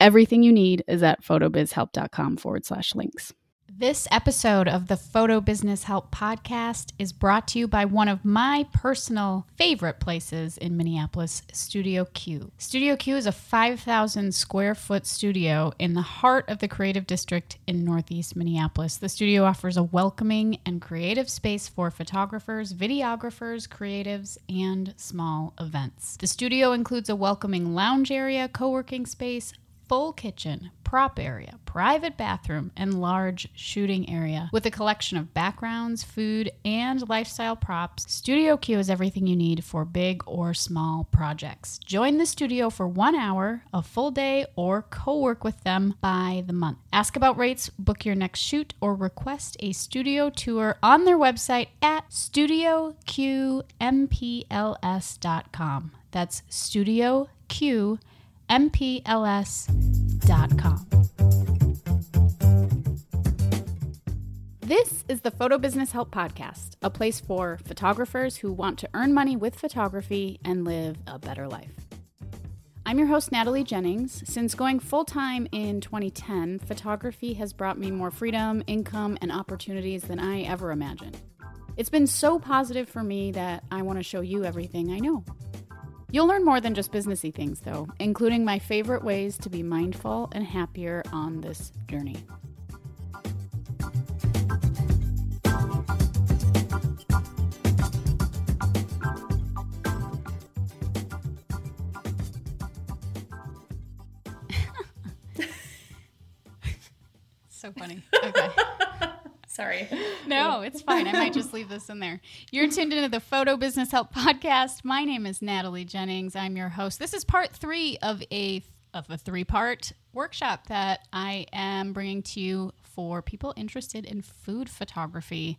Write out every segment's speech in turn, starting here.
Everything you need is at photobizhelp.com forward slash links. This episode of the Photo Business Help podcast is brought to you by one of my personal favorite places in Minneapolis, Studio Q. Studio Q is a 5,000 square foot studio in the heart of the creative district in Northeast Minneapolis. The studio offers a welcoming and creative space for photographers, videographers, creatives, and small events. The studio includes a welcoming lounge area, co working space, full kitchen, prop area, private bathroom, and large shooting area. With a collection of backgrounds, food, and lifestyle props, Studio Q is everything you need for big or small projects. Join the studio for one hour, a full day, or co work with them by the month. Ask about rates, book your next shoot, or request a studio tour on their website at studioqmpls.com. That's Studio Q mpls.com. This is the Photo Business Help Podcast, a place for photographers who want to earn money with photography and live a better life. I'm your host, Natalie Jennings. Since going full time in 2010, photography has brought me more freedom, income, and opportunities than I ever imagined. It's been so positive for me that I want to show you everything I know. You'll learn more than just businessy things, though, including my favorite ways to be mindful and happier on this journey. It's fine. I might just leave this in there. You're tuned into the Photo Business Help podcast. My name is Natalie Jennings. I'm your host. This is part three of a of a three part workshop that I am bringing to you for people interested in food photography.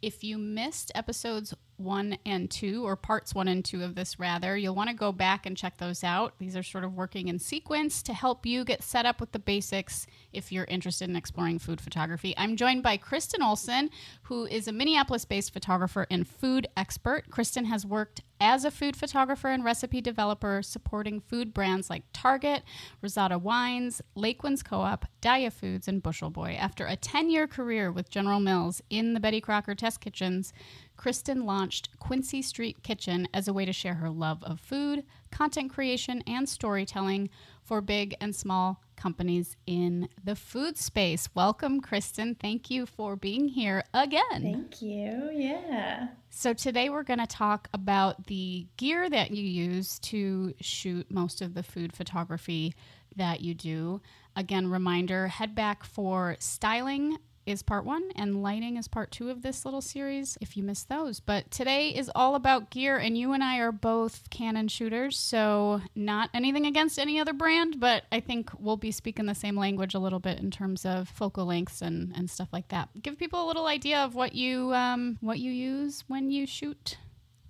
If you missed episodes one and two, or parts one and two of this, rather, you'll want to go back and check those out. These are sort of working in sequence to help you get set up with the basics if you're interested in exploring food photography. I'm joined by Kristen Olson, who is a Minneapolis based photographer and food expert. Kristen has worked as a food photographer and recipe developer, supporting food brands like Target, Rosada Wines, Lakewinds Co op, Dia Foods, and Bushel Boy. After a 10 year career with General Mills in the Betty Crocker test kitchens, Kristen launched Quincy Street Kitchen as a way to share her love of food, content creation, and storytelling for big and small companies in the food space. Welcome, Kristen. Thank you for being here again. Thank you. Yeah. So, today we're going to talk about the gear that you use to shoot most of the food photography that you do. Again, reminder head back for styling is part one, and lighting is part two of this little series if you missed those. But today is all about gear, and you and I are both Canon shooters, so not anything against any other brand, but I think we'll be speaking the same language a little bit in terms of focal lengths and, and stuff like that. Give people a little idea of what you um, what you use when you shoot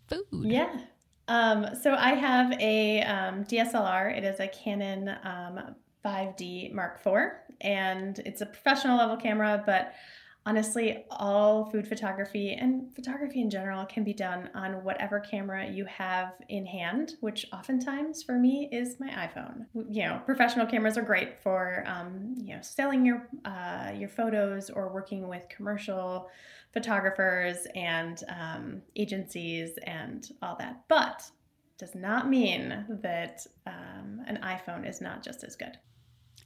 food. Yeah. Um, so I have a um, DSLR. It is a Canon um, 5D Mark IV, and it's a professional level camera, but honestly, all food photography and photography in general can be done on whatever camera you have in hand, which oftentimes for me is my iPhone. You know, professional cameras are great for um, you know selling your uh, your photos or working with commercial photographers and um, agencies and all that, but does not mean that um, an iPhone is not just as good.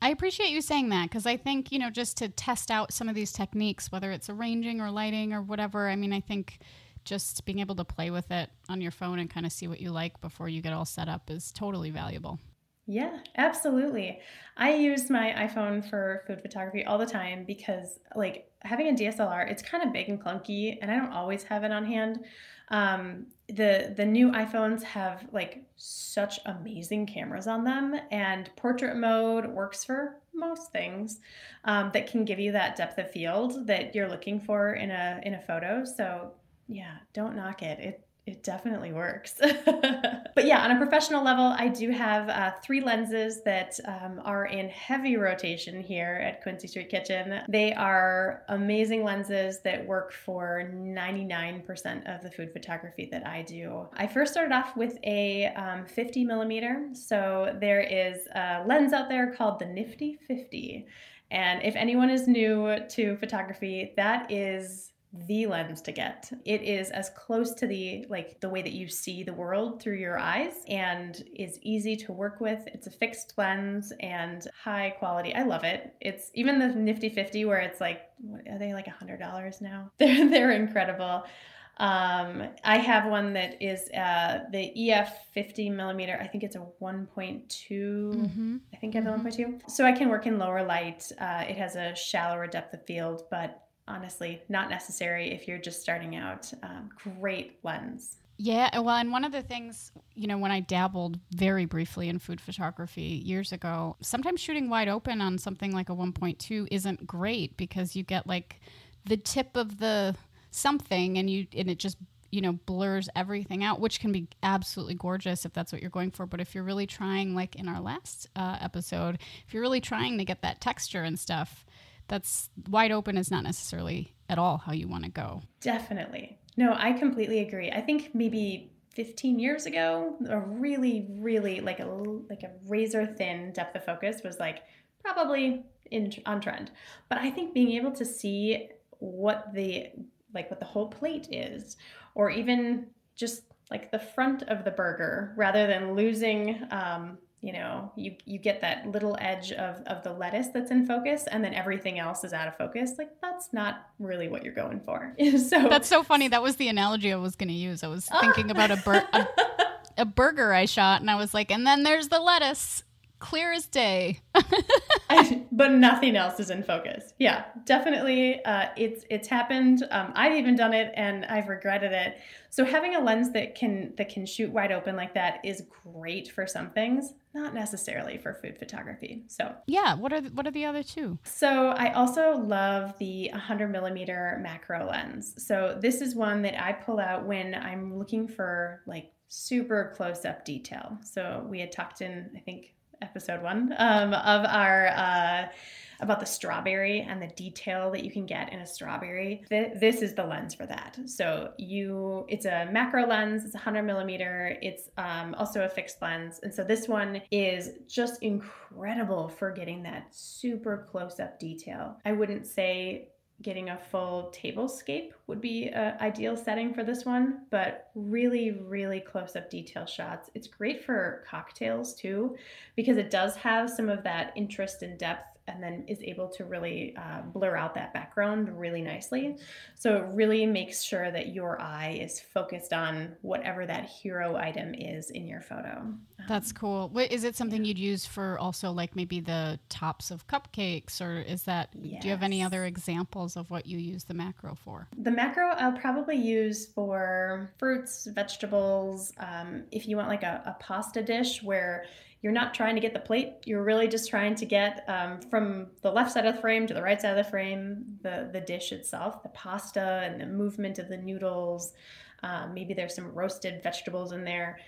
I appreciate you saying that because I think, you know, just to test out some of these techniques, whether it's arranging or lighting or whatever, I mean, I think just being able to play with it on your phone and kind of see what you like before you get all set up is totally valuable. Yeah, absolutely. I use my iPhone for food photography all the time because, like, having a DSLR, it's kind of big and clunky, and I don't always have it on hand. Um, the the new iPhones have like such amazing cameras on them, and portrait mode works for most things um, that can give you that depth of field that you're looking for in a in a photo. So yeah, don't knock it. It it definitely works. but yeah, on a professional level, I do have uh, three lenses that um, are in heavy rotation here at Quincy Street Kitchen. They are amazing lenses that work for 99% of the food photography that I do. I first started off with a um, 50 millimeter. So there is a lens out there called the Nifty 50. And if anyone is new to photography, that is the lens to get. It is as close to the like the way that you see the world through your eyes and is easy to work with. It's a fixed lens and high quality. I love it. It's even the Nifty 50 where it's like what, are they like a hundred dollars now? They're they're incredible. Um, I have one that is uh, the EF 50 millimeter. I think it's a 1.2. Mm-hmm. I think I have mm-hmm. 1.2. So I can work in lower light. Uh, it has a shallower depth of field, but honestly not necessary if you're just starting out. Um, great lens. Yeah, well, and one of the things, you know, when I dabbled very briefly in food photography years ago, sometimes shooting wide open on something like a 1.2 isn't great because you get like the tip of the something and you and it just you know blurs everything out which can be absolutely gorgeous if that's what you're going for but if you're really trying like in our last uh, episode if you're really trying to get that texture and stuff that's wide open is not necessarily at all how you want to go. Definitely. No, I completely agree. I think maybe 15 years ago, a really, really like a like a razor thin depth of focus was like probably in on trend. But I think being able to see what the like what the whole plate is, or even just like the front of the burger, rather than losing um, you know you you get that little edge of of the lettuce that's in focus and then everything else is out of focus like that's not really what you're going for so that's so funny that was the analogy i was going to use i was thinking about a, bur- a, a burger i shot and i was like and then there's the lettuce clear as day. but nothing else is in focus. Yeah, definitely. Uh, it's it's happened. Um, I've even done it, and I've regretted it. So having a lens that can that can shoot wide open like that is great for some things, not necessarily for food photography. So yeah, what are the, what are the other two? So I also love the 100 millimeter macro lens. So this is one that I pull out when I'm looking for like super close up detail. So we had talked in, I think episode one um, of our uh, about the strawberry and the detail that you can get in a strawberry. Th- this is the lens for that. So you, it's a macro lens. It's 100 millimeter. It's um, also a fixed lens, and so this one is just incredible for getting that super close up detail. I wouldn't say getting a full tablescape would be an ideal setting for this one, but really, really close up detail shots. It's great for cocktails too, because it does have some of that interest and depth and then is able to really uh, blur out that background really nicely. So it really makes sure that your eye is focused on whatever that hero item is in your photo. That's um, cool. Wait, is it something yeah. you'd use for also like maybe the tops of cupcakes, or is that? Yes. Do you have any other examples of what you use the macro for? The macro I'll probably use for fruits, vegetables. Um, if you want like a, a pasta dish where you're not trying to get the plate. You're really just trying to get um, from the left side of the frame to the right side of the frame the, the dish itself, the pasta and the movement of the noodles. Um, maybe there's some roasted vegetables in there.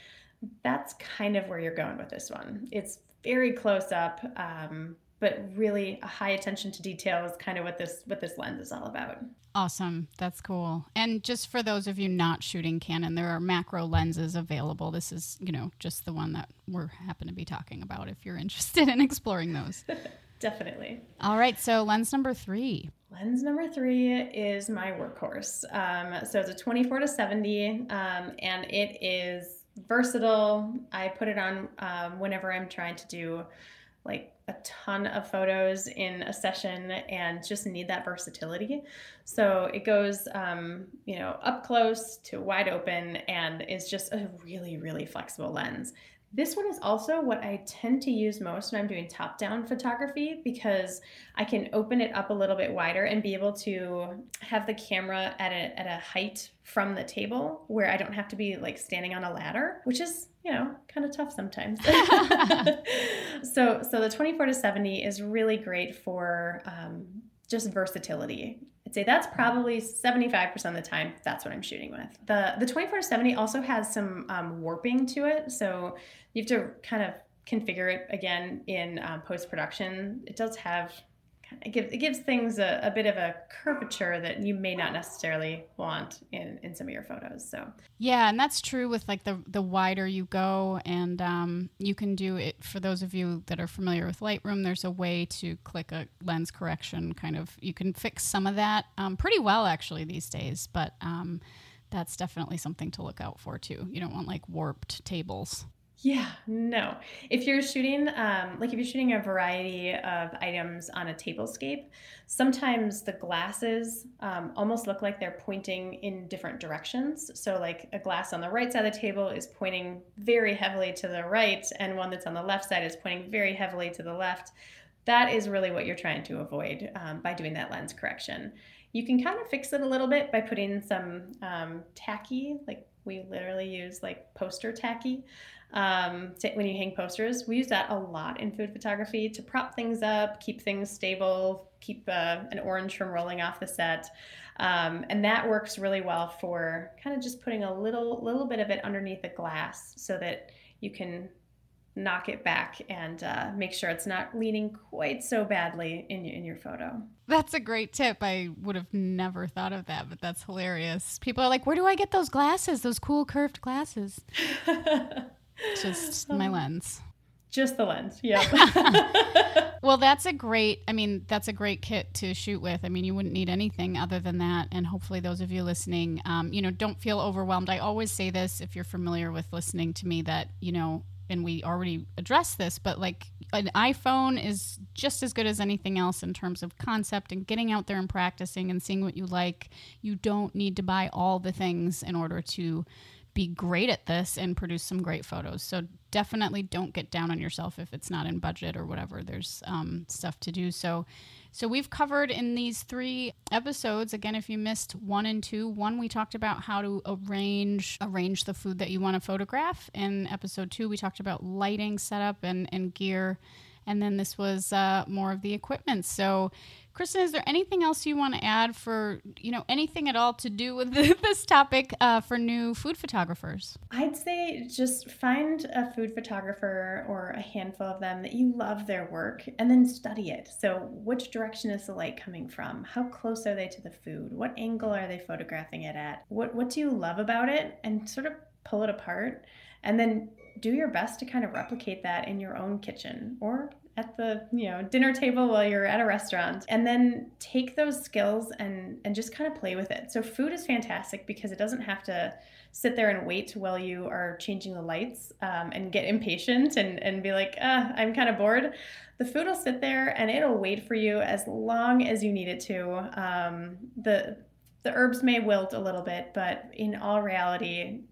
That's kind of where you're going with this one. It's very close up, um, but really a high attention to detail is kind of what this what this lens is all about. Awesome. That's cool. And just for those of you not shooting Canon, there are macro lenses available. This is, you know, just the one that we're happen to be talking about if you're interested in exploring those. Definitely. All right. So lens number three. Lens number three is my workhorse. Um, so it's a 24 to 70, um, and it is versatile. I put it on um, whenever I'm trying to do like a ton of photos in a session and just need that versatility. So it goes, um, you know, up close to wide open and is just a really, really flexible lens. This one is also what I tend to use most when I'm doing top down photography because I can open it up a little bit wider and be able to have the camera at a, at a height from the table where I don't have to be like standing on a ladder, which is, you know, kind of tough sometimes. so, so the 24 to 70 is really great for um, just versatility. Say that's probably 75% of the time that's what I'm shooting with. The the 24 70 also has some um, warping to it. So you have to kind of configure it again in um, post production. It does have it gives, it gives things a, a, bit of a curvature that you may not necessarily want in, in some of your photos. So yeah, and that's true with like the the wider you go, and um, you can do it for those of you that are familiar with Lightroom. There's a way to click a lens correction, kind of. You can fix some of that um, pretty well actually these days, but um, that's definitely something to look out for too. You don't want like warped tables. Yeah, no. If you're shooting, um, like if you're shooting a variety of items on a tablescape, sometimes the glasses um, almost look like they're pointing in different directions. So, like a glass on the right side of the table is pointing very heavily to the right, and one that's on the left side is pointing very heavily to the left. That is really what you're trying to avoid um, by doing that lens correction. You can kind of fix it a little bit by putting some um, tacky, like we literally use like poster tacky um, to, when you hang posters. We use that a lot in food photography to prop things up, keep things stable, keep uh, an orange from rolling off the set. Um, and that works really well for kind of just putting a little little bit of it underneath the glass so that you can knock it back and uh, make sure it's not leaning quite so badly in your, in your photo. That's a great tip. I would have never thought of that, but that's hilarious. People are like, "Where do I get those glasses? Those cool curved glasses?" Just my lens. Just the lens. Yeah. well, that's a great, I mean, that's a great kit to shoot with. I mean, you wouldn't need anything other than that. And hopefully, those of you listening, um, you know, don't feel overwhelmed. I always say this if you're familiar with listening to me that, you know, and we already addressed this, but like an iPhone is just as good as anything else in terms of concept and getting out there and practicing and seeing what you like. You don't need to buy all the things in order to be great at this and produce some great photos. So definitely don't get down on yourself if it's not in budget or whatever. There's um, stuff to do. So, so we've covered in these three episodes. Again, if you missed one and two, one we talked about how to arrange arrange the food that you want to photograph. In episode two, we talked about lighting setup and and gear, and then this was uh, more of the equipment. So Kristen, is there anything else you want to add for, you know, anything at all to do with this topic uh, for new food photographers? I'd say just find a food photographer or a handful of them that you love their work and then study it. So, which direction is the light coming from? How close are they to the food? What angle are they photographing it at? What, what do you love about it? And sort of pull it apart. And then do your best to kind of replicate that in your own kitchen or at the you know dinner table while you're at a restaurant and then take those skills and and just kind of play with it. So food is fantastic because it doesn't have to sit there and wait while you are changing the lights um, and get impatient and and be like ah, i'm kind of bored. The food will sit there and it'll wait for you as long as you need it to. Um, the the herbs may wilt a little bit but in all reality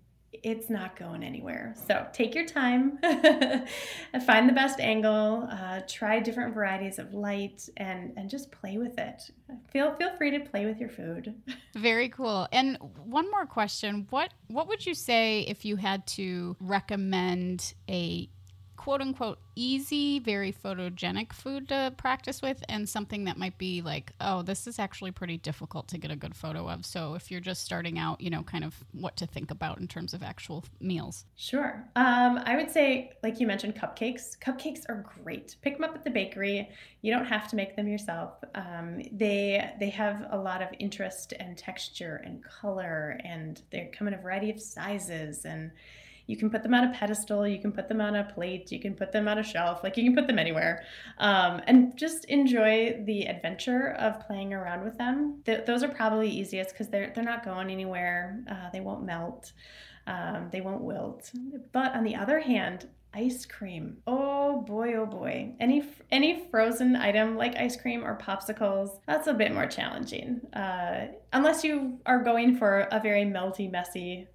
it's not going anywhere. So take your time, find the best angle, uh, try different varieties of light, and and just play with it. Feel feel free to play with your food. Very cool. And one more question: what what would you say if you had to recommend a quote unquote easy, very photogenic food to practice with, and something that might be like, oh, this is actually pretty difficult to get a good photo of. So if you're just starting out, you know, kind of what to think about in terms of actual meals. Sure. Um, I would say, like you mentioned, cupcakes. Cupcakes are great. Pick them up at the bakery. You don't have to make them yourself. Um, they they have a lot of interest and texture and color, and they come in a variety of sizes and you can put them on a pedestal, you can put them on a plate, you can put them on a shelf, like you can put them anywhere. Um, and just enjoy the adventure of playing around with them. Th- those are probably easiest because they're, they're not going anywhere, uh, they won't melt. Um, they won't wilt. But on the other hand, ice cream. Oh boy, oh boy. Any any frozen item like ice cream or popsicles, that's a bit more challenging. Uh, unless you are going for a very melty, messy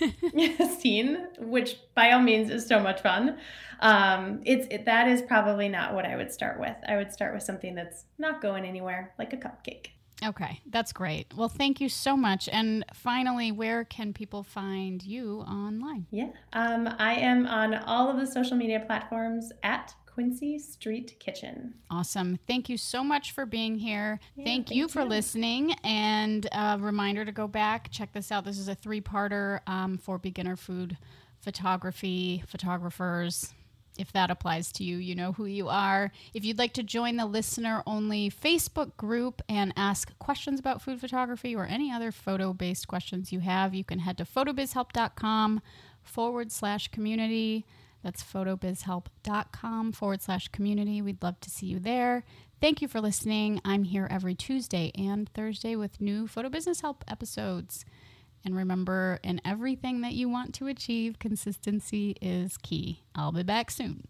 scene, which by all means is so much fun. Um, it's it, that is probably not what I would start with. I would start with something that's not going anywhere, like a cupcake. Okay, that's great. Well, thank you so much. And finally, where can people find you online? Yeah, um, I am on all of the social media platforms at Quincy Street Kitchen. Awesome. Thank you so much for being here. Yeah, thank, you for you. listening. And a reminder to go back, check this out. This is a three parter um, for beginner food photography, photographers, if that applies to you, you know who you are. If you'd like to join the listener only Facebook group and ask questions about food photography or any other photo based questions you have, you can head to photobizhelp.com forward slash community. That's photobizhelp.com forward slash community. We'd love to see you there. Thank you for listening. I'm here every Tuesday and Thursday with new Photo Business Help episodes. And remember, in everything that you want to achieve, consistency is key. I'll be back soon.